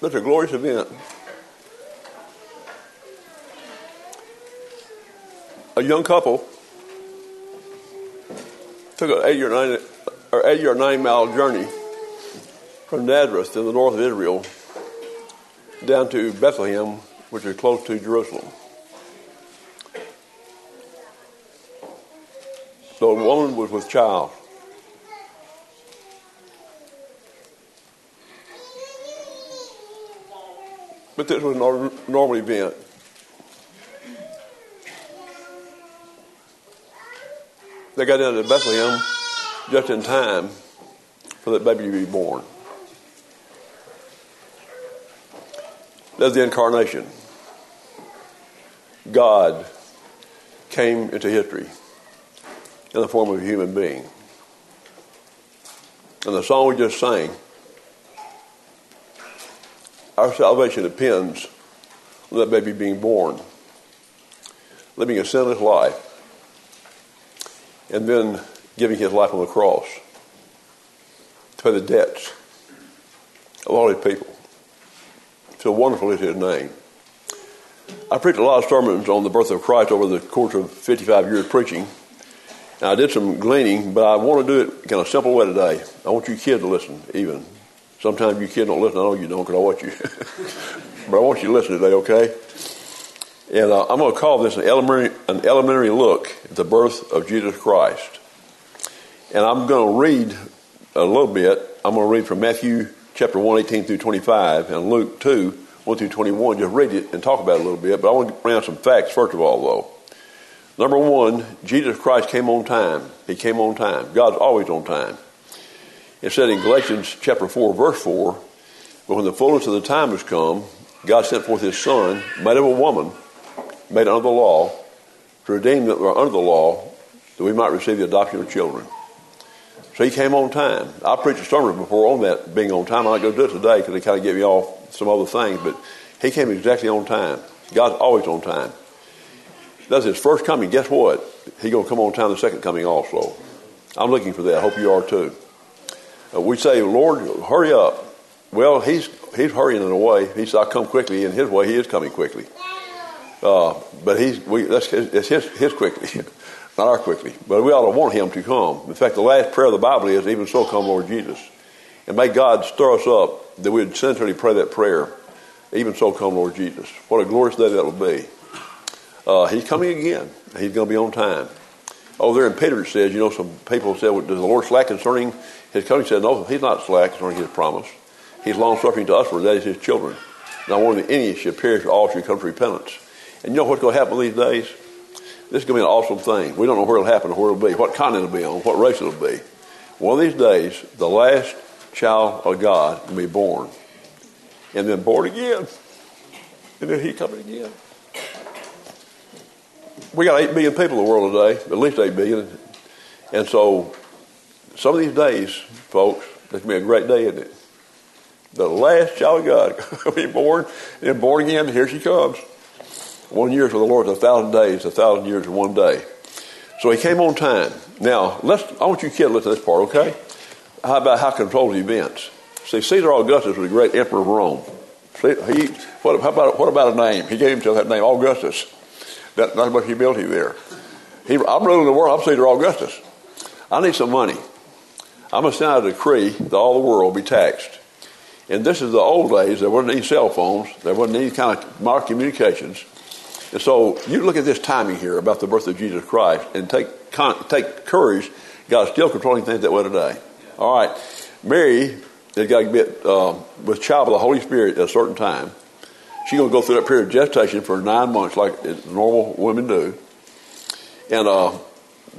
That's a glorious event. A young couple took an eight or nine or eight or nine mile journey from Nazareth in the north of Israel down to Bethlehem, which is close to Jerusalem. So the woman was with child. But this was a normal event. They got down to Bethlehem just in time for that baby to be born. That's the incarnation. God came into history in the form of a human being. And the song we just sang, our salvation depends on that baby being born, living a sinless life, and then giving his life on the cross to pay the debts of all his people. So wonderful is his name. I preached a lot of sermons on the birth of Christ over the course of 55 years preaching. And I did some gleaning, but I want to do it kind of simple way today. I want you kids to listen, even. Sometimes you kids don't listen. I know you don't because I watch you. but I want you to listen today, okay? And uh, I'm going to call this an elementary, an elementary look at the birth of Jesus Christ. And I'm going to read a little bit. I'm going to read from Matthew chapter 1, 18 through 25, and Luke 2, 1 through 21. Just read it and talk about it a little bit. But I want to bring out some facts, first of all, though. Number one, Jesus Christ came on time. He came on time. God's always on time. It said in Galatians chapter 4, verse 4, but when the fullness of the time has come, God sent forth his Son, made of a woman, made under the law, to redeem that were under the law, that we might receive the adoption of children. So he came on time. I preached a sermon before on that being on time. I'm not going to do it today because it kind of get me off some other things, but he came exactly on time. God's always on time. That's his first coming. Guess what? He's going to come on time the second coming also. I'm looking for that. I hope you are too. Uh, we say, Lord, hurry up. Well, he's he's hurrying in a way. He said, I'll come quickly. In his way, he is coming quickly. Uh, but he's we, that's it's his his quickly. not our quickly. But we ought to want him to come. In fact, the last prayer of the Bible is, Even so come, Lord Jesus. And may God stir us up that we would sincerely pray that prayer. Even so come, Lord Jesus. What a glorious day that will be. Uh, he's coming again. He's going to be on time. Oh, there in Peter it says, you know, some people said, well, does the Lord slack concerning his coming? Said, no, he's not slack concerning his promise. He's long suffering to us, for that is his children. Not one of any should perish, or all should come to repentance. And you know what's going to happen these days? This is going to be an awesome thing. We don't know where it'll happen or where it'll be, what continent it'll be on, what race it'll be. One of these days, the last child of God will be born. And then born again. And then he coming again. We got 8 billion people in the world today, at least 8 billion. And so, some of these days, folks, it's going to be a great day, isn't it? The last child of God will be born, and born again, here she comes. One year for the Lord is a thousand days, a thousand years is one day. So he came on time. Now, let's, I want you kids to listen to this part, okay? How about how controls events? See, Caesar Augustus was a great emperor of Rome. See, he, what, how about, what about a name? He gave himself that name, Augustus. That, not much humility there. He, I'm ruling the world. I'm Caesar Augustus. I need some money. I'm going to send out a decree that all the world be taxed. And this is the old days. There wasn't any cell phones. There wasn't any kind of modern communications. And so you look at this timing here about the birth of Jesus Christ and take, take courage. God's still controlling things that way today. All right. Mary has got to get uh, with child of the Holy Spirit at a certain time. She's going to go through that period of gestation for nine months like normal women do. And uh,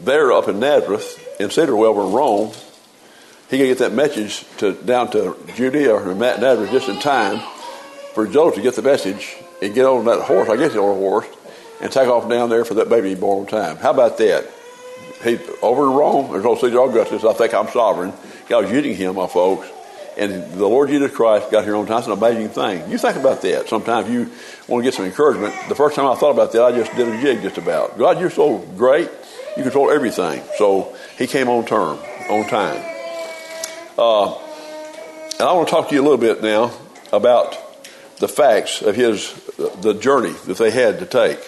they're up in Nazareth, in Cedarwell, in Rome. He can get that message to down to Judea or Matt Nazareth just in time for Joseph to get the message and get on that horse, I guess on a horse, and take off down there for that baby born on time. How about that? He over in Rome, there's no Caesar Augustus. I think I'm sovereign. God was using him, my folks. And the Lord Jesus Christ got here on time. It's an amazing thing. You think about that. Sometimes you want to get some encouragement. The first time I thought about that, I just did a jig just about. God, you're so great. You control everything. So he came on term, on time. Uh, and I want to talk to you a little bit now about the facts of his the journey that they had to take.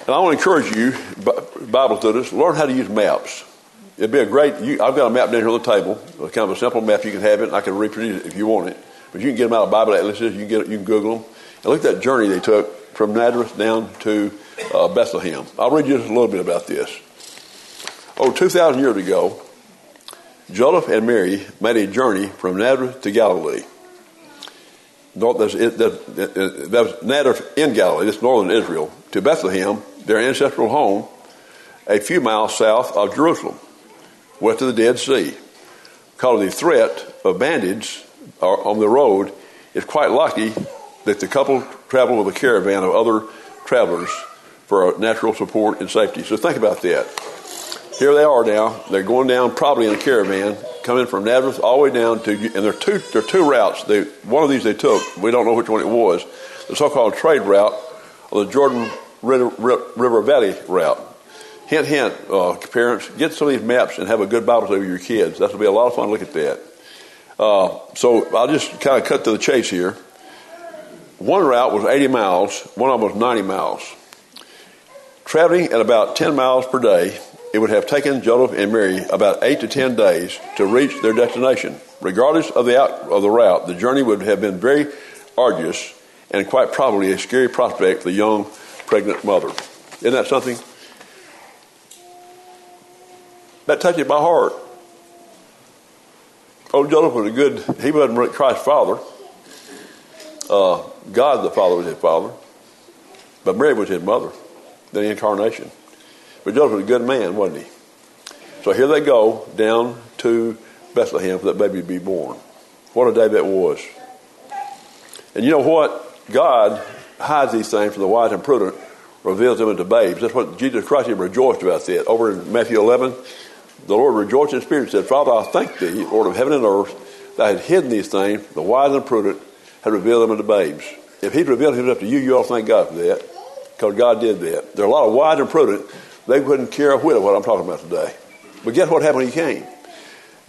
And I want to encourage you, Bible students, learn how to use maps. It'd be a great. You, I've got a map down here on the table, kind of a simple map. You can have it. I can reproduce it if you want it. But you can get them out of Bible atlases. You can get. You can Google them and look at that journey they took from Nazareth down to uh, Bethlehem. I'll read you just a little bit about this. Oh, 2,000 years ago, Joseph and Mary made a journey from Nazareth to Galilee. That was Nazareth in Galilee, this northern Israel, to Bethlehem, their ancestral home, a few miles south of Jerusalem, west of the Dead Sea. Because the threat of bandits on the road, it's quite lucky that the couple traveled with a caravan of other travelers for natural support and safety. So think about that. Here they are now. They're going down probably in a caravan, coming from Nazareth all the way down to, and there are two, there are two routes. They, one of these they took. We don't know which one it was. The so-called trade route or the Jordan River, River Valley route. Hint, hint, uh, parents, get some of these maps and have a good Bible study with your kids. That'll be a lot of fun to look at that. Uh, so I'll just kind of cut to the chase here. One route was 80 miles, one of them was 90 miles. Traveling at about 10 miles per day, it would have taken Joseph and Mary about 8 to 10 days to reach their destination. Regardless of the, out, of the route, the journey would have been very arduous and quite probably a scary prospect for the young pregnant mother. Isn't that something? That touches my heart. Old Joseph was a good, he wasn't Christ's father. Uh, God the Father was his father, but Mary was his mother, the incarnation. But Joseph was a good man, wasn't he? So here they go down to Bethlehem for that baby to be born. What a day that was. And you know what? God hides these things from the wise and prudent, reveals them into babes. That's what Jesus Christ rejoiced about that. Over in Matthew 11, the Lord rejoiced in spirit and said, Father, I thank thee, Lord of heaven and earth, that I had hidden these things, the wise and prudent had revealed them unto babes. If he'd revealed himself to you, you to thank God for that, because God did that. There are a lot of wise and prudent, they wouldn't care a whit of what I'm talking about today. But guess what happened when he came?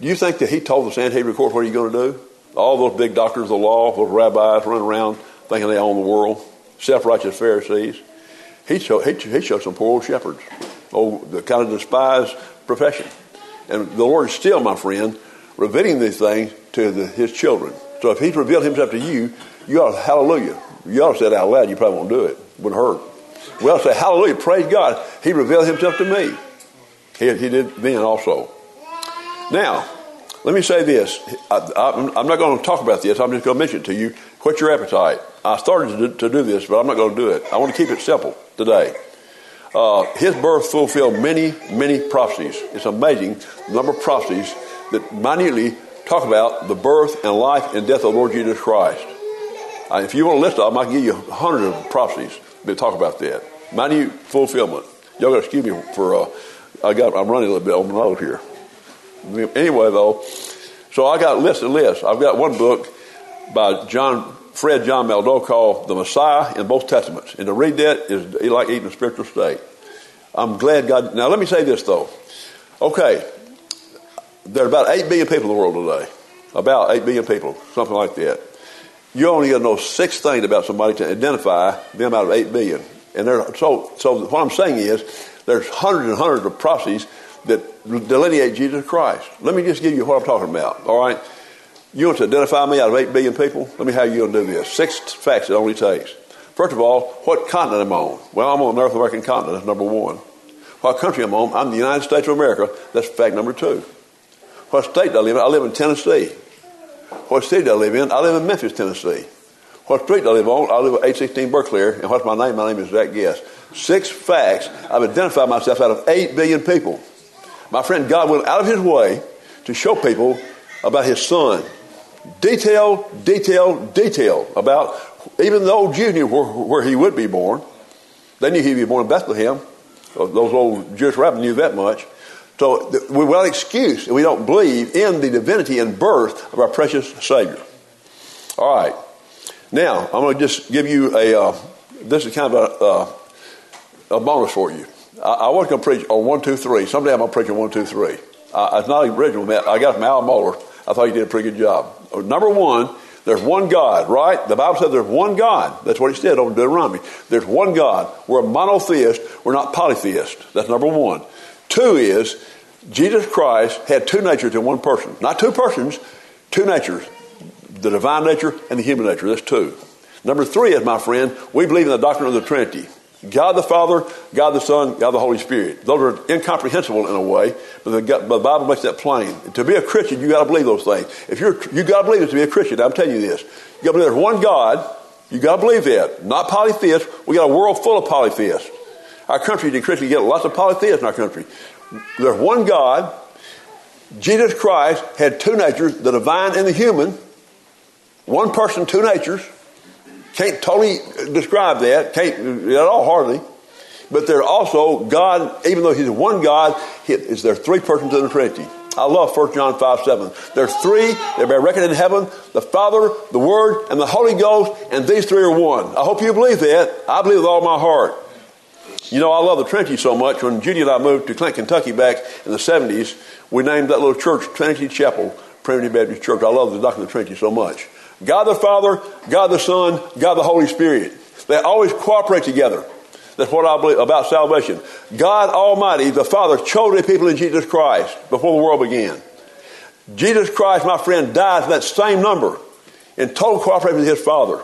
Do you think that he told the Sanhedrin court what are you going to do? All those big doctors of the law, those rabbis running around thinking they own the world, self-righteous Pharisees. He showed, he, he showed some poor old shepherds, oh, the kind of despised profession. And the Lord is still, my friend, revealing these things to the, his children. So if he's revealed himself to you, you ought to, hallelujah. You ought to say it out loud. You probably won't do it. Wouldn't hurt. We ought to say, hallelujah, praise God. He revealed himself to me. He, he did then also. Now, let me say this. I, am not going to talk about this. I'm just going to mention it to you. What's your appetite? I started to do, to do this, but I'm not going to do it. I want to keep it simple today. Uh, his birth fulfilled many, many prophecies. It's amazing the number of prophecies that minutely talk about the birth and life and death of the Lord Jesus Christ. Uh, if you want to list them, I can give you hundreds of prophecies that talk about that. Minute fulfillment. Y'all got to excuse me for, uh, I got, I'm running a little bit on the nose here. Anyway, though, so I got list and list. I've got one book by John Fred John Meldau called The Messiah in both Testaments. And to read that is like eating a spiritual steak. I'm glad God. Now, let me say this, though. Okay, there are about 8 billion people in the world today. About 8 billion people, something like that. You only got to know six things about somebody to identify them out of 8 billion. And there, so, so what I'm saying is there's hundreds and hundreds of prophecies that delineate Jesus Christ. Let me just give you what I'm talking about, all right? You want to identify me out of 8 billion people? Let me how you going to do this. Six facts it only takes. First of all, what continent am I on? Well, I'm on the North American continent. That's number one. What country am I'm on? I'm the United States of America. That's fact number two. What state do I live in? I live in Tennessee. What city do I live in? I live in Memphis, Tennessee. What street do I live on? I live at 816 Berkeley. And what's my name? My name is Zach Guest. Six facts. I've identified myself out of 8 billion people. My friend, God went out of his way to show people about his son. Detail, detail, detail about even the old Jews knew where, where he would be born. They knew he'd be born in Bethlehem. Those old Jewish rabbis knew that much. So without excuse, we don't believe in the divinity and birth of our precious Savior. All right. Now, I'm going to just give you a, uh, this is kind of a, uh, a bonus for you. I, I was going to preach on one, two, three. Someday I'm going to preach on one, two, three. Uh, it's not original. I got it from Al Mohler. I thought he did a pretty good job. Number one, There's one God, right? The Bible says there's one God. That's what he said over Deuteronomy. There's one God. We're a monotheist. We're not polytheist. That's number one. Two is Jesus Christ had two natures in one person. Not two persons, two natures. The divine nature and the human nature. That's two. Number three is, my friend, we believe in the doctrine of the Trinity. God the Father, God the Son, God the Holy Spirit. Those are incomprehensible in a way, but the, but the Bible makes that plain. To be a Christian, you got to believe those things. If you're, you got to believe it to be a Christian. I'm telling you this. You got to believe there's one God. You got to believe that. Not polytheists. We got a world full of polytheists. Our country, the Christian, get lots of polytheists in our country. There's one God. Jesus Christ had two natures, the divine and the human. One person, two natures. Can't totally describe that. Can't at all, hardly. But they're also God, even though He's one God, is there three persons in the Trinity. I love 1 John 5 7. There's three, they're reckoned in heaven the Father, the Word, and the Holy Ghost, and these three are one. I hope you believe that. I believe with all my heart. You know, I love the Trinity so much. When Judy and I moved to Clinton, Kentucky back in the 70s, we named that little church Trinity Chapel, Primitive Baptist Church. I love the doctrine of the Trinity so much. God the Father, God the Son, God the Holy Spirit. They always cooperate together. That's what I believe about salvation. God Almighty, the Father, chose the people in Jesus Christ before the world began. Jesus Christ, my friend, died for that same number in total cooperation with his Father.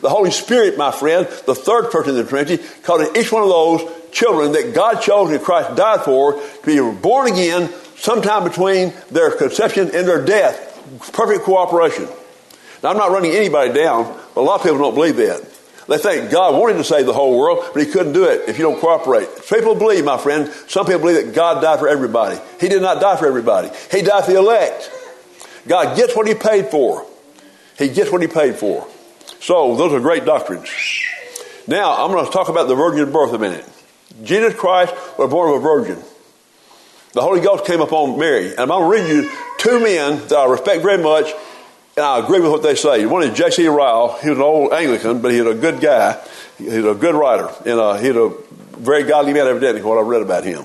The Holy Spirit, my friend, the third person in the Trinity, causing each one of those children that God chose and Christ died for to be born again sometime between their conception and their death. Perfect cooperation. Now, I'm not running anybody down, but a lot of people don't believe that. They think God wanted to save the whole world, but He couldn't do it if you don't cooperate. People believe, my friend, some people believe that God died for everybody. He did not die for everybody. He died for the elect. God gets what He paid for. He gets what He paid for. So, those are great doctrines. Now, I'm going to talk about the virgin birth a minute. Jesus Christ was born of a virgin. The Holy Ghost came upon Mary. And I'm going to read you two men that I respect very much and I agree with what they say. One is J.C. Ryle. He was an old Anglican, but he was a good guy. He was a good writer, and uh, he was a very godly man, evidently, what I read about him.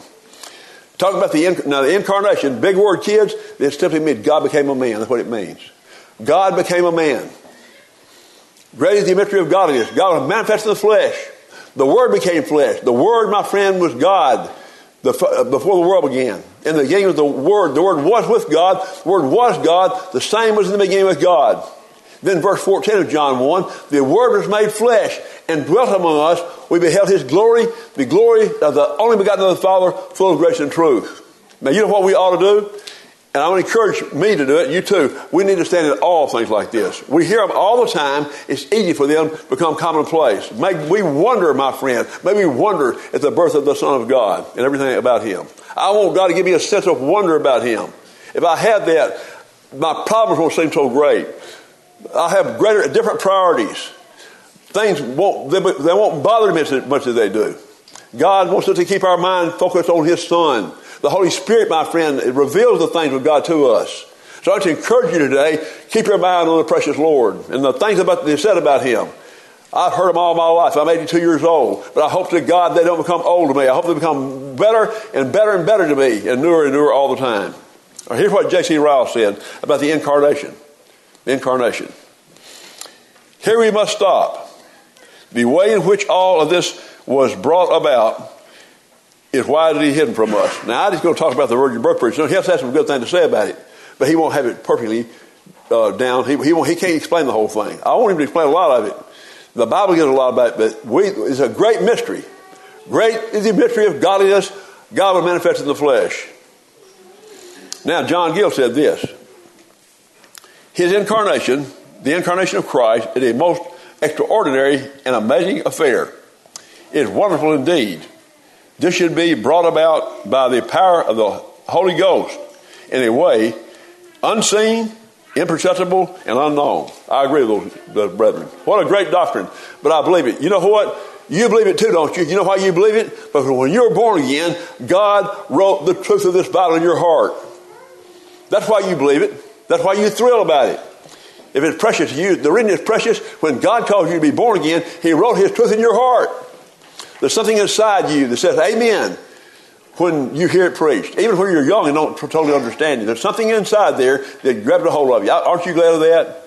Talking about the, now the incarnation, big word, kids, it simply means God became a man. That's what it means. God became a man. Great is the mystery of godliness. God was manifested in the flesh. The Word became flesh. The Word, my friend, was God the, uh, before the world began. In the beginning was the Word. The Word was with God. The Word was God. The same was in the beginning with God. Then verse 14 of John 1, the Word was made flesh and dwelt among us. We beheld His glory, the glory of the only begotten of the Father, full of grace and truth. Now you know what we ought to do? And I want to encourage me to do it, you too. We need to stand in all things like this. We hear them all the time. It's easy for them to become commonplace. Make we wonder, my friend, maybe we wonder at the birth of the Son of God and everything about Him. I want God to give me a sense of wonder about Him. If I have that, my problems won't seem so great. I have greater, different priorities. Things won't, they, they won't bother me as much as they do. God wants us to keep our mind focused on His Son the Holy Spirit, my friend, reveals the things of God to us. So I want to encourage you today, keep your mind on the precious Lord and the things about they said about Him. I've heard them all my life. I'm 82 years old, but I hope to God they don't become old to me. I hope they become better and better and better to me and newer and newer all the time. Now, here's what J.C. Ryle said about the incarnation. The incarnation. Here we must stop. The way in which all of this was brought about is why did he hidden from us? Now, I'm just going to talk about the virgin birth preaching. He has to have some good thing to say about it, but he won't have it perfectly uh, down. He, he, he, can't explain the whole thing. I want him to explain a lot of it. The Bible gives a lot about it, but we, it's a great mystery. Great is the mystery of godliness. God was manifested in the flesh. Now, John Gill said this His incarnation, the incarnation of Christ, is a most extraordinary and amazing affair. Is wonderful indeed. This should be brought about by the power of the Holy Ghost in a way unseen, imperceptible, and unknown. I agree with those, brethren. What a great doctrine. But I believe it. You know what? You believe it too, don't you? You know why you believe it? Because when you were born again, God wrote the truth of this Bible in your heart. That's why you believe it. That's why you thrill about it. If it's precious to you, the reason it's precious, when God calls you to be born again, He wrote His truth in your heart. There's something inside you that says, Amen, when you hear it preached. Even when you're young and don't totally understand it. There's something inside there that grabs a hold of you. Aren't you glad of that?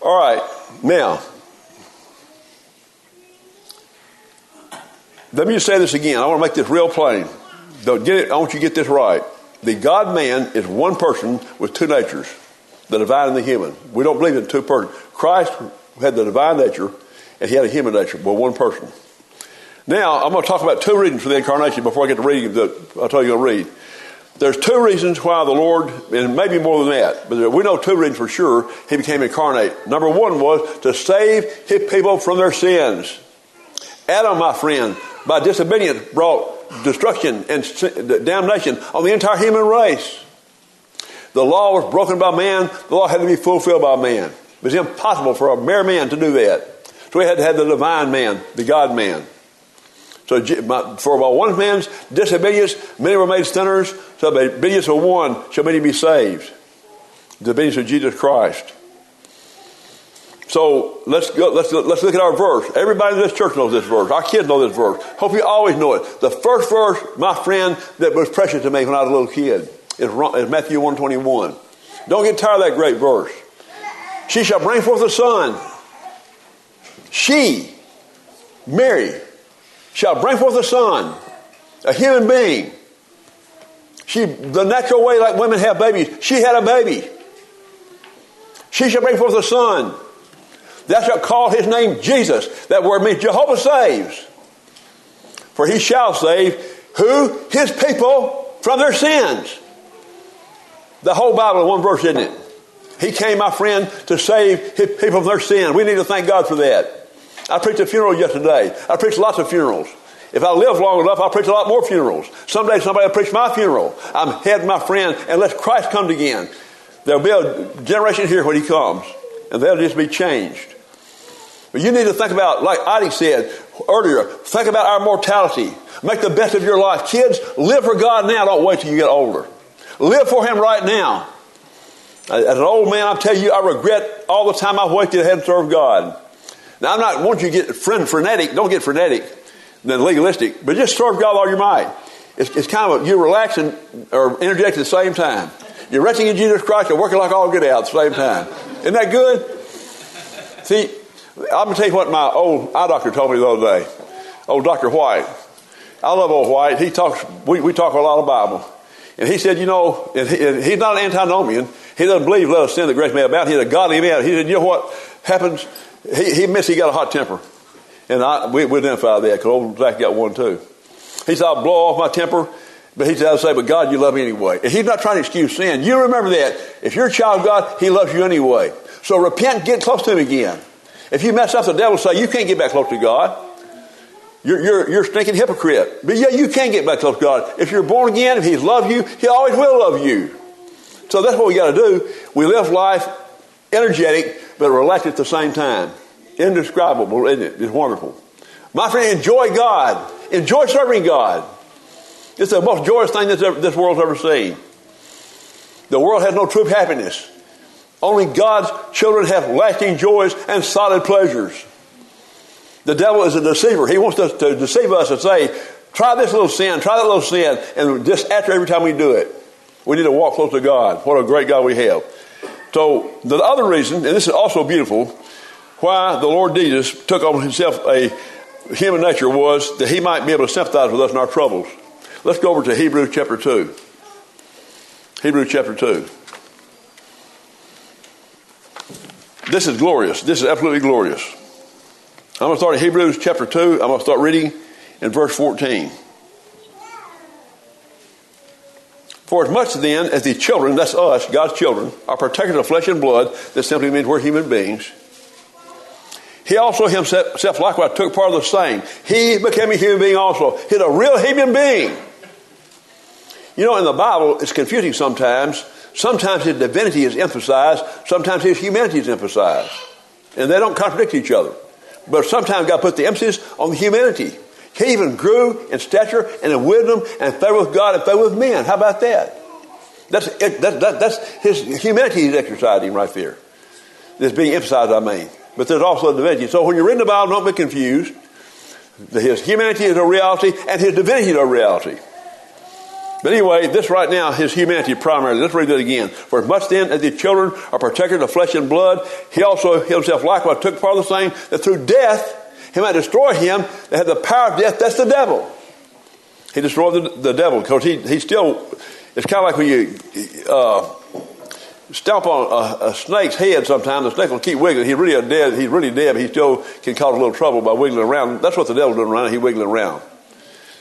All right, now, let me just say this again. I want to make this real plain. Don't get it, I want you to get this right. The God man is one person with two natures, the divine and the human. We don't believe in two persons. Christ had the divine nature and he had a human nature, Well, one person. Now, I'm going to talk about two reasons for the incarnation before I get to reading the, I'll tell you to read. There's two reasons why the Lord, and maybe more than that, but we know two reasons for sure he became incarnate. Number one was to save his people from their sins. Adam, my friend, by disobedience brought destruction and damnation on the entire human race. The law was broken by man, the law had to be fulfilled by man. It was impossible for a mere man to do that. So we had to have the divine man, the God man. So for by one man's disobedience, many were made sinners. So by obedience of one shall many be saved. The obedience of Jesus Christ. So let's go, let's let's look at our verse. Everybody in this church knows this verse. Our kids know this verse. Hope you always know it. The first verse, my friend, that was precious to me when I was a little kid is, is Matthew one twenty one. Don't get tired of that great verse. She shall bring forth a son. She, Mary, shall bring forth a son, a human being. She, the natural way like women have babies, she had a baby. She shall bring forth a son Thou shalt call his name Jesus. That word means Jehovah saves. For he shall save who? His people from their sins. The whole Bible in one verse, isn't it? He came, my friend, to save his people from their sin. We need to thank God for that. I preached a funeral yesterday. I preached lots of funerals. If I live long enough, I'll preach a lot more funerals. Someday somebody will preach my funeral. I'm head, my friend, unless Christ comes again. There'll be a generation here when he comes, and they'll just be changed. But you need to think about, like Adi said earlier, think about our mortality. Make the best of your life. Kids, live for God now. Don't wait till you get older. Live for Him right now. As an old man, I'm telling you, I regret all the time I waited ahead and served God. Now, I'm not wanting you get friend frenetic. Don't get frenetic, then legalistic, but just serve God all your might. It's, it's kind of a, you're relaxing or interjecting at the same time. You're resting in Jesus Christ and working like all get out at the same time. Isn't that good? See, I'm going to tell you what my old eye doctor told me the other day. Old Dr. White. I love old White. He talks, we, we talk a lot of Bible. And he said, you know, and he, and he's not an antinomian. He doesn't believe let us sin that grace may abound. He's a godly man. He said, you know what happens? He, he admits he got a hot temper. And I, we, we identify that because old Zach got one too. He said, I'll blow off my temper. But he said, I'll say, but God, you love me anyway. And he's not trying to excuse sin. You remember that. If you're a child of God, he loves you anyway. So repent, get close to him again. If you mess up, the devil say, you can't get back close to God. You're, you're, you're a stinking hypocrite. But yeah, you can get back close to God. If you're born again, if He's loved you, He always will love you. So that's what we got to do. We live life energetic, but relaxed at the same time. Indescribable, isn't it? It's wonderful. My friend, enjoy God. Enjoy serving God. It's the most joyous thing that this world's ever seen. The world has no true happiness. Only God's children have lasting joys and solid pleasures. The devil is a deceiver. He wants us to deceive us and say, try this little sin, try that little sin, and just after every time we do it. We need to walk close to God. What a great God we have. So the other reason, and this is also beautiful, why the Lord Jesus took on himself a human nature was that he might be able to sympathize with us in our troubles. Let's go over to Hebrews chapter 2. Hebrews chapter 2. This is glorious. This is absolutely glorious. I'm going to start in Hebrews chapter 2. I'm going to start reading in verse 14. For as much then as the children, that's us, God's children, are partakers of flesh and blood, that simply means we're human beings. He also himself likewise took part of the same. He became a human being also. He's a real human being. You know, in the Bible, it's confusing sometimes Sometimes his divinity is emphasized, sometimes his humanity is emphasized. And they don't contradict each other. But sometimes God put the emphasis on the humanity. He even grew in stature and in wisdom and favor with God and favor with men. How about that? That's, it, that, that, that's his humanity is exercising right there. That's being emphasized, I mean. But there's also a divinity. So when you read the Bible, don't be confused. His humanity is a reality and his divinity is a reality. But anyway, this right now, his humanity primarily. Let's read it again. For as much then as the children are protected of flesh and blood, he also himself likewise took part of the same, that through death he might destroy him that had the power of death. That's the devil. He destroyed the, the devil because he, he still, it's kind of like when you uh, stomp on a, a, snake's head sometimes, the snake will keep wiggling. He's really dead. He's really dead, but he still can cause a little trouble by wiggling around. That's what the devil's doing around. He's wiggling around.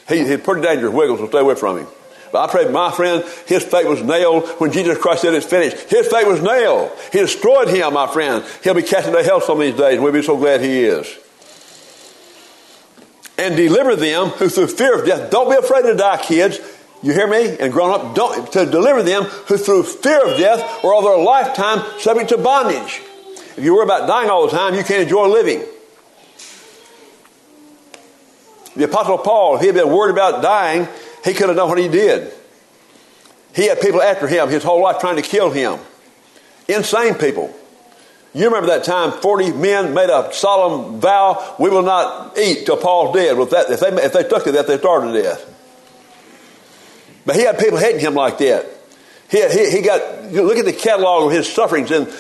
He, he's pretty dangerous wiggles, so stay away from him. But I pray, my friend, his fate was nailed when Jesus Christ said it's finished. His fate was nailed. He destroyed him, my friend. He'll be cast into hell some of these days. We'll be so glad he is. And deliver them who through fear of death, don't be afraid to die, kids. You hear me? And grown up, don't, to deliver them who through fear of death were all their lifetime subject to bondage. If you worry about dying all the time, you can't enjoy living. The Apostle Paul, if he had been worried about dying, he could have done what he did. He had people after him his whole life trying to kill him. Insane people. You remember that time 40 men made a solemn vow, we will not eat till Paul's dead. If, that, if, they, if they took to that, they started to death. But he had people hating him like that. He, he, he got, look at the catalog of his sufferings in 2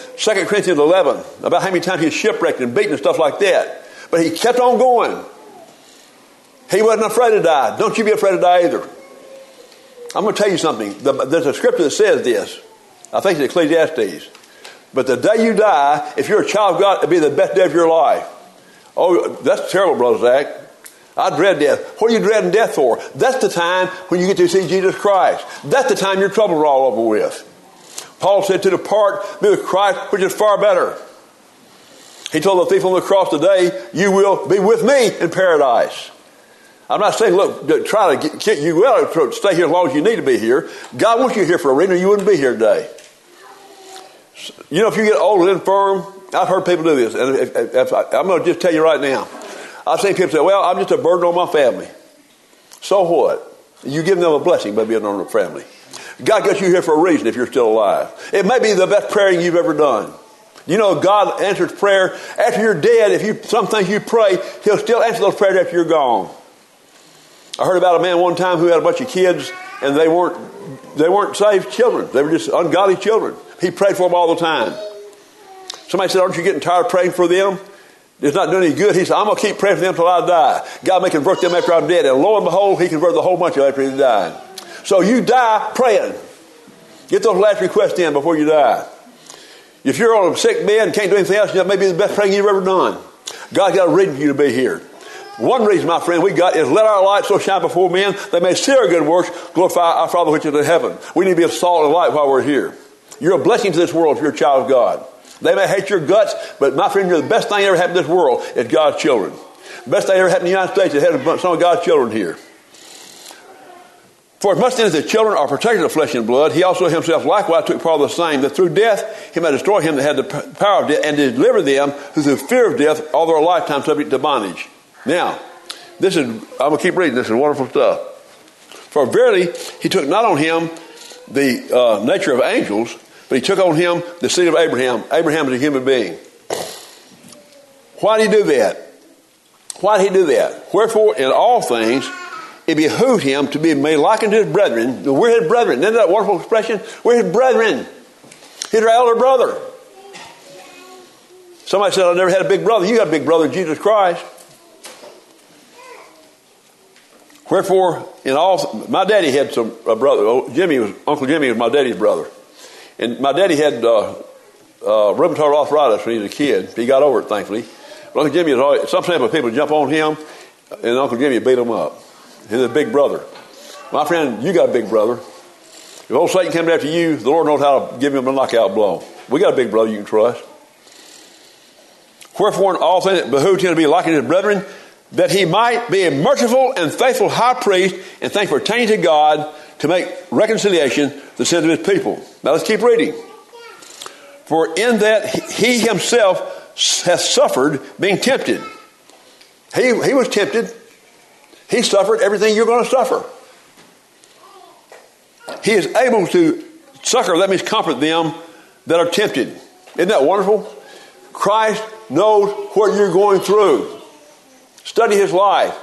Corinthians 11, about how many times he was shipwrecked and beaten and stuff like that. But he kept on going. He wasn't afraid to die. Don't you be afraid to die either. I'm going to tell you something. There's a scripture that says this. I think it's Ecclesiastes. But the day you die, if you're a child of God, it'll be the best day of your life. Oh, that's terrible, Brother Zach. I dread death. What are you dreading death for? That's the time when you get to see Jesus Christ. That's the time your troubles are all over with. Paul said to depart be with Christ, which is far better. He told the thief on the cross today, you will be with me in paradise. I'm not saying, look, try to get, you well stay here as long as you need to be here. God wants you here for a reason, you wouldn't be here today. You know, if you get old and infirm, I've heard people do this, and if, if, if I, I'm going to just tell you right now. I've seen people say, well, I'm just a burden on my family. So what? You give them a blessing by being on the family. God got you here for a reason if you're still alive. It may be the best praying you've ever done. You know, God answers prayer after you're dead. If you some things you pray, He'll still answer those prayers after you're gone. I heard about a man one time who had a bunch of kids, and they weren't they weren't saved children. They were just ungodly children. He prayed for them all the time. Somebody said, "Aren't you getting tired of praying for them?" It's not doing any good. He said, I'm going to keep praying for them until I die. God may convert them after I'm dead. And lo and behold, he converted the whole bunch of them after he died. So you die praying. Get those last requests in before you die. If you're on a sick bed and can't do anything else, that may be the best praying you've ever done. God's got a reason for you to be here. One reason, my friend, we got is let our light so shine before men that they may see our good works, glorify our Father which is in heaven. We need to be a salt and light while we're here. You're a blessing to this world if you're a child of God. They may hate your guts, but my friend, you're the best thing ever happened in this world is God's children. The best thing ever happened in the United States is having some of God's children here. For as much then as the children are protected of flesh and blood, he also himself likewise took part of the same, that through death he might destroy him that had the power of death, and deliver them who through fear of death all their lifetime subject to bondage. Now, this is, I'm going to keep reading, this is wonderful stuff. For verily, he took not on him the uh, nature of angels, but he took on him the seed of Abraham. Abraham is a human being. Why did he do that? Why did he do that? Wherefore, in all things, it behooved him to be made like unto his brethren. We're his brethren. Isn't that wonderful expression? We're his brethren. He's our elder brother. Somebody said, I never had a big brother. You got a big brother, Jesus Christ. Wherefore, in all, my daddy had some a brother. Oh, Jimmy was Uncle Jimmy was my daddy's brother. And my daddy had uh, uh, rheumatoid arthritis when he was a kid. He got over it, thankfully. But Uncle Jimmy always, sometimes people jump on him, and Uncle Jimmy beat him up. He's a big brother. My friend, you got a big brother. If old Satan comes after you, the Lord knows how to give him a knockout blow. We got a big brother you can trust. Wherefore, in all things it behooved him to be like his brethren, that he might be a merciful and faithful high priest and things pertaining to God to make reconciliation the sins of his people. Now let's keep reading. For in that he himself has suffered being tempted. He, he was tempted. He suffered everything you're going to suffer. He is able to succor, that means comfort them that are tempted. Isn't that wonderful? Christ knows what you're going through. Study his life.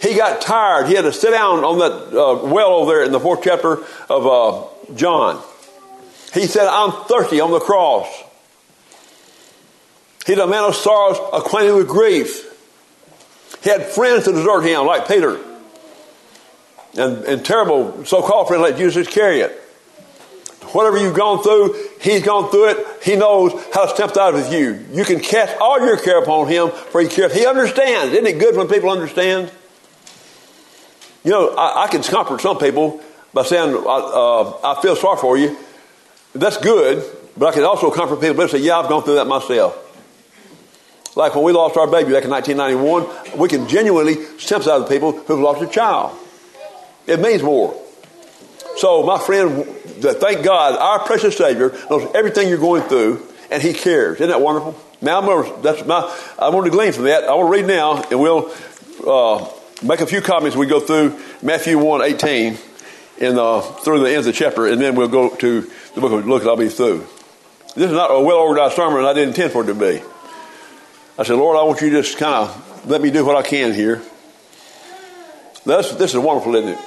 He got tired. He had to sit down on that uh, well over there in the fourth chapter of uh, John. He said, I'm thirsty on the cross. He's a man of sorrows, acquainted with grief. He had friends to desert him, like Peter, and, and terrible so called friends like Judas Iscariot. Whatever you've gone through, he's gone through it. He knows how to step sympathize with you. You can cast all your care upon him, for he cares. He understands. Isn't it good when people understand? You know, I, I can comfort some people by saying, uh, I feel sorry for you. That's good, but I can also comfort people by saying, yeah, I've gone through that myself. Like when we lost our baby back in 1991, we can genuinely sympathize with people who've lost a child. It means more. So, my friend, thank God, our precious Savior knows everything you're going through, and He cares. Isn't that wonderful? Now, I'm gonna, I to glean from that. I want to read now, and we'll uh, make a few comments. We go through Matthew 1 18 and uh, through the end of the chapter, and then we'll go to the book of Luke, I'll be through. This is not a well organized sermon, I didn't intend for it to be. I said, Lord, I want you to just kind of let me do what I can here. This, this is wonderful, isn't it?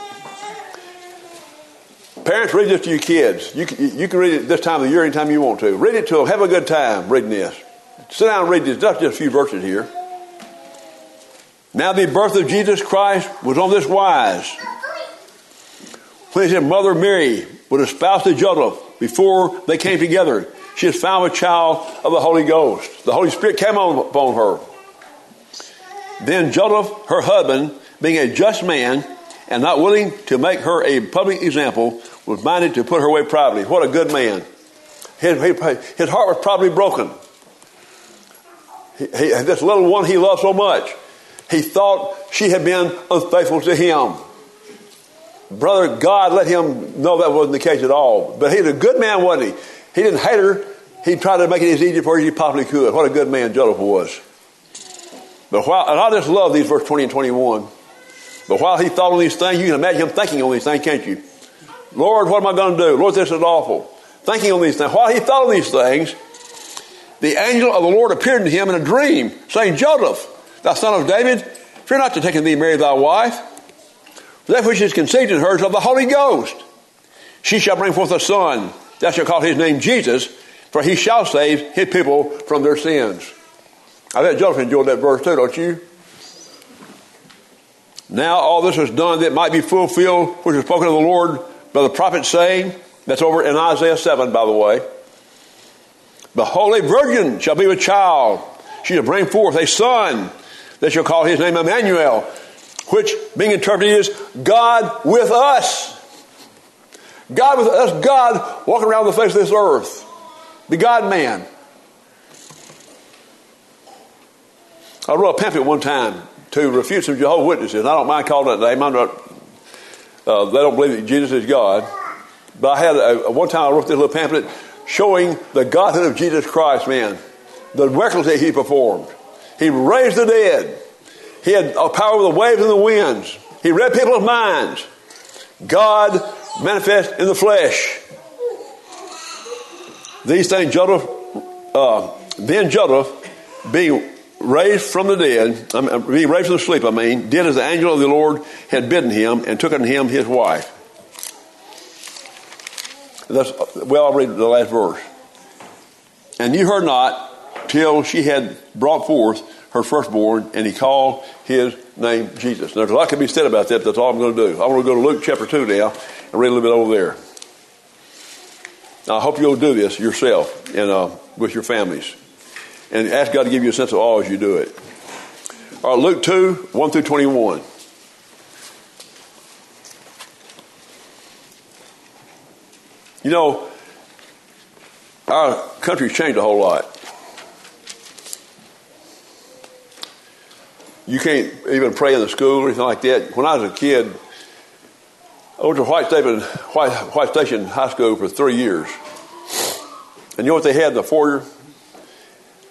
Parents, read this to your kids. You can, you can read it this time of the year anytime you want to. Read it to them. Have a good time reading this. Sit down and read this. Not just a few verses here. Now the birth of Jesus Christ was on this wise. When his mother Mary was espoused to Joseph before they came together, she was found a child of the Holy Ghost. The Holy Spirit came upon her. Then Joseph, her husband, being a just man and not willing to make her a public example, was minded to put her away privately. What a good man. His, his heart was probably broken. He, he, this little one he loved so much, he thought she had been unfaithful to him. Brother, God let him know that wasn't the case at all. But he's a good man, wasn't he? He didn't hate her. He tried to make it as easy for her as he possibly could. What a good man Joseph was. But while, and I just love these verse 20 and 21. But while he thought on these things, you can imagine him thinking on these things, can't you? Lord, what am I going to do? Lord, this is awful. Thinking on these things. While he thought on these things, the angel of the Lord appeared to him in a dream, saying, Joseph, thou son of David, fear not to take in thee Mary thy wife. For that which is conceived in her is of the Holy Ghost. She shall bring forth a son Thou shalt call his name Jesus, for he shall save his people from their sins. I bet Joseph enjoyed that verse too, don't you? Now all this was done that might be fulfilled, which was spoken of the Lord by the prophet saying, that's over in Isaiah 7, by the way. The holy virgin shall be with child. She shall bring forth a son. They shall call his name Emmanuel, which being interpreted is God with us. God with us, God walking around the face of this earth. The God man. I wrote a pamphlet one time to refute some Jehovah's Witnesses. I don't mind calling that name. I'm not, uh, they don't believe that Jesus is God. But I had a, one time I wrote this little pamphlet showing the Godhood of Jesus Christ, man. The miracles that he performed. He raised the dead. He had a power over the waves and the winds. He read people's minds. God manifest in the flesh. These things Joseph, uh, then Joseph, being raised from the dead, I mean, being raised from the sleep, I mean, did as the angel of the Lord had bidden him, and took unto him his wife. That's, well, I'll read the last verse. And you heard not till she had brought forth her firstborn, and he called his name Jesus. Now, there's a lot can be said about that. That's all I'm going to do. I want to go to Luke chapter 2 now and read a little bit over there. Now, I hope you'll do this yourself and uh, with your families. And ask God to give you a sense of awe as you do it. All right, Luke 2, 1 through 21. You know, our country's changed a whole lot. You can't even pray in the school or anything like that. When I was a kid, I went to White Station, White, White Station High School for three years. And you know what they had in the foyer?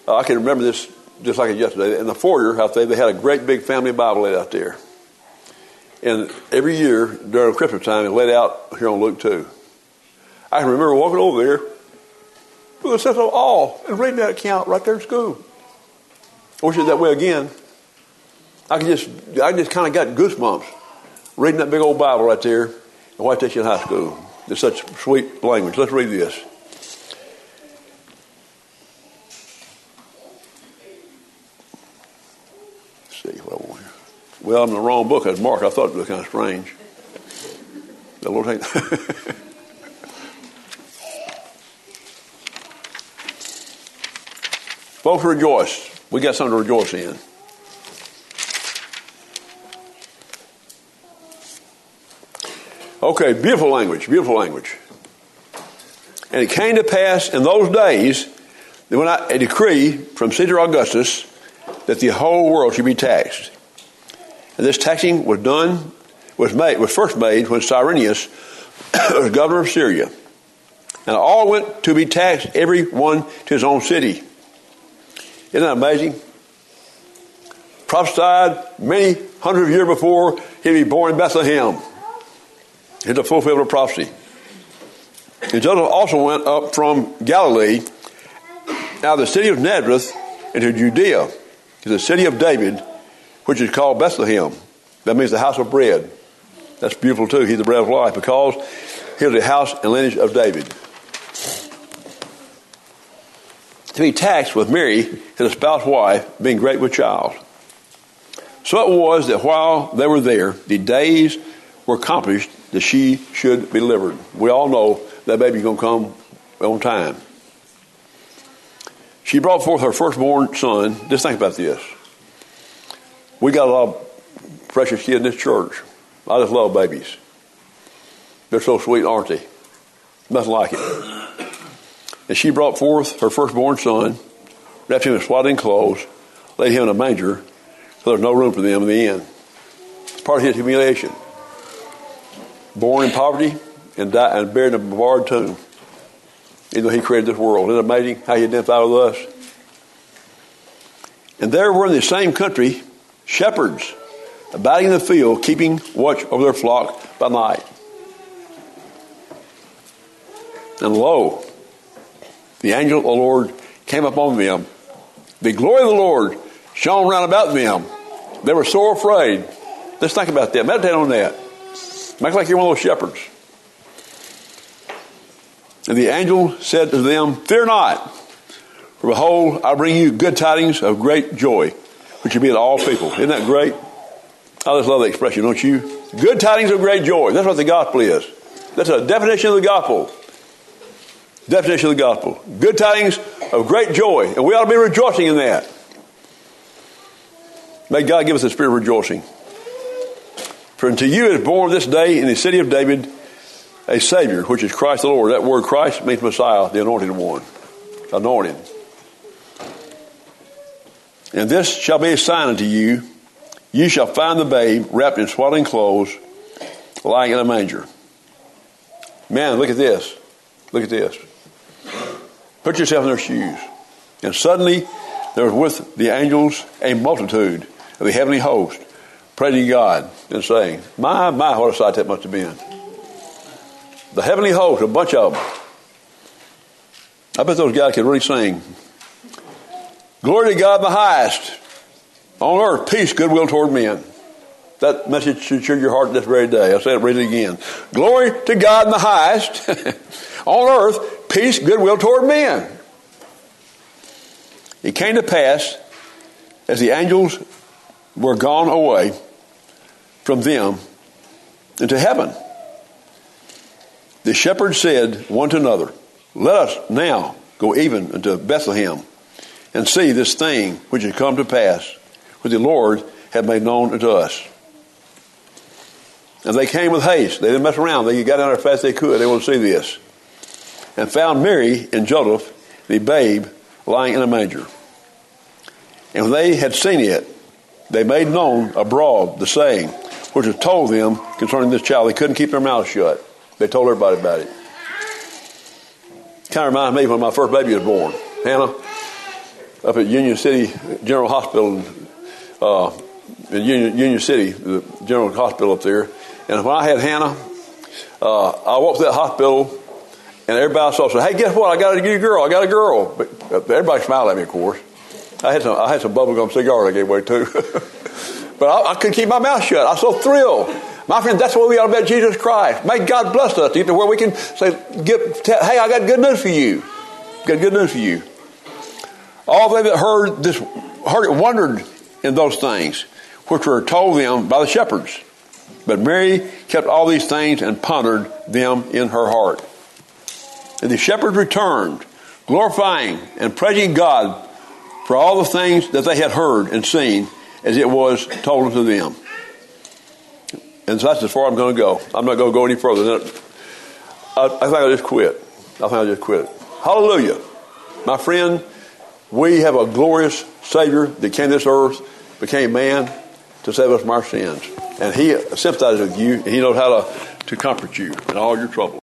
Uh, I can remember this just like it yesterday. In the foyer out there, they had a great big family Bible laid out there. And every year during Christmas time, it laid out here on Luke 2. I can remember walking over there with a sense of awe and reading that account right there in school. I wish it that way again. I could just, I just kind of got goosebumps reading that big old Bible right there in White Station High School. It's such sweet language. Let's read this. See what I want here. Well, I'm in the wrong book. That's Mark. I thought it was kind of strange. The Lord ain't. Folks, rejoice. We got something to rejoice in. Okay, beautiful language, beautiful language. And it came to pass in those days that when a decree from Caesar Augustus that the whole world should be taxed. And this taxing was done, was made, was first made when Cyrenius was governor of Syria. And all went to be taxed, every one to his own city. Isn't that amazing? Prophesied many hundred years before he'd be born in Bethlehem. It's a fulfillment of prophecy. And Joseph also went up from Galilee, out of the city of Nazareth, into Judea, to the city of David, which is called Bethlehem. That means the house of bread. That's beautiful too. He's the bread of life because he was the house and lineage of David. To be taxed with Mary, his spouse wife, being great with child. So it was that while they were there, the days were accomplished that she should be delivered. We all know that baby's going to come on time. She brought forth her firstborn son. Just think about this. We got a lot of precious kids in this church. I just love babies. They're so sweet, aren't they? Nothing like it. And she brought forth her firstborn son, wrapped him in swaddling clothes, laid him in a manger, so there's no room for them in the inn. It's part of his humiliation born in poverty and, died, and buried in a barred tomb. Even though he created this world. Isn't it amazing how he identified with us? And there were in the same country shepherds abiding in the field, keeping watch over their flock by night. And lo, the angel of the Lord came upon them. The glory of the Lord shone round about them. They were so afraid. Let's think about that. Meditate on that. Make like you're one of those shepherds. And the angel said to them, Fear not, for behold, I bring you good tidings of great joy, which will be to all people. Isn't that great? I just love that expression, don't you? Good tidings of great joy. That's what the gospel is. That's a definition of the gospel. Definition of the gospel. Good tidings of great joy. And we ought to be rejoicing in that. May God give us a spirit of rejoicing. For unto you is born this day in the city of David a Savior, which is Christ the Lord. That word Christ means Messiah, the anointed one. Anointed. And this shall be a sign unto you. You shall find the babe wrapped in swaddling clothes, lying in a manger. Man, look at this. Look at this. Put yourself in their shoes. And suddenly there was with the angels a multitude of the heavenly host praising God and saying, My, my, what a sight that must have been. The heavenly host, a bunch of them. I bet those guys could really sing. Glory to God in the highest. On earth, peace, goodwill toward men. That message should cheer your heart this very day. I'll say it, read it again. Glory to God in the highest. On earth, peace, goodwill toward men. It came to pass as the angels were gone away from them into heaven. The shepherds said one to another, Let us now go even unto Bethlehem and see this thing which has come to pass, which the Lord had made known unto us. And they came with haste. They didn't mess around. They got down there as fast as they could. They wanted to see this. And found Mary and Joseph, the babe, lying in a manger. And when they had seen it, they made known abroad the saying which was told them concerning this child. They couldn't keep their mouths shut. They told everybody about it. Kind of reminds me when my first baby was born. Hannah, up at Union City General Hospital, uh, in Union, Union City, the General Hospital up there. And when I had Hannah, uh, I walked to that hospital, and everybody saw said, "Hey, guess what? I got a new girl. I got a girl." But everybody smiled at me, of course. I had some, I had some bubblegum cigars I gave away too. but I, I couldn't keep my mouth shut. I was so thrilled. My friend, that's what we ought to bet Jesus Christ. May God bless us to where we can say, get, tell, hey, I got good news for you. Got good news for you. All they that heard this, heard it wondered in those things, which were told them by the shepherds. But Mary kept all these things and pondered them in her heart. And the shepherds returned, glorifying and praising God for all the things that they had heard and seen as it was told unto them. And so that's as far I'm going to go. I'm not going to go any further. I, I think I'll just quit. I think I'll just quit. Hallelujah. My friend, we have a glorious Savior that came to this earth, became man to save us from our sins. And He sympathizes with you, and He knows how to, to comfort you in all your troubles.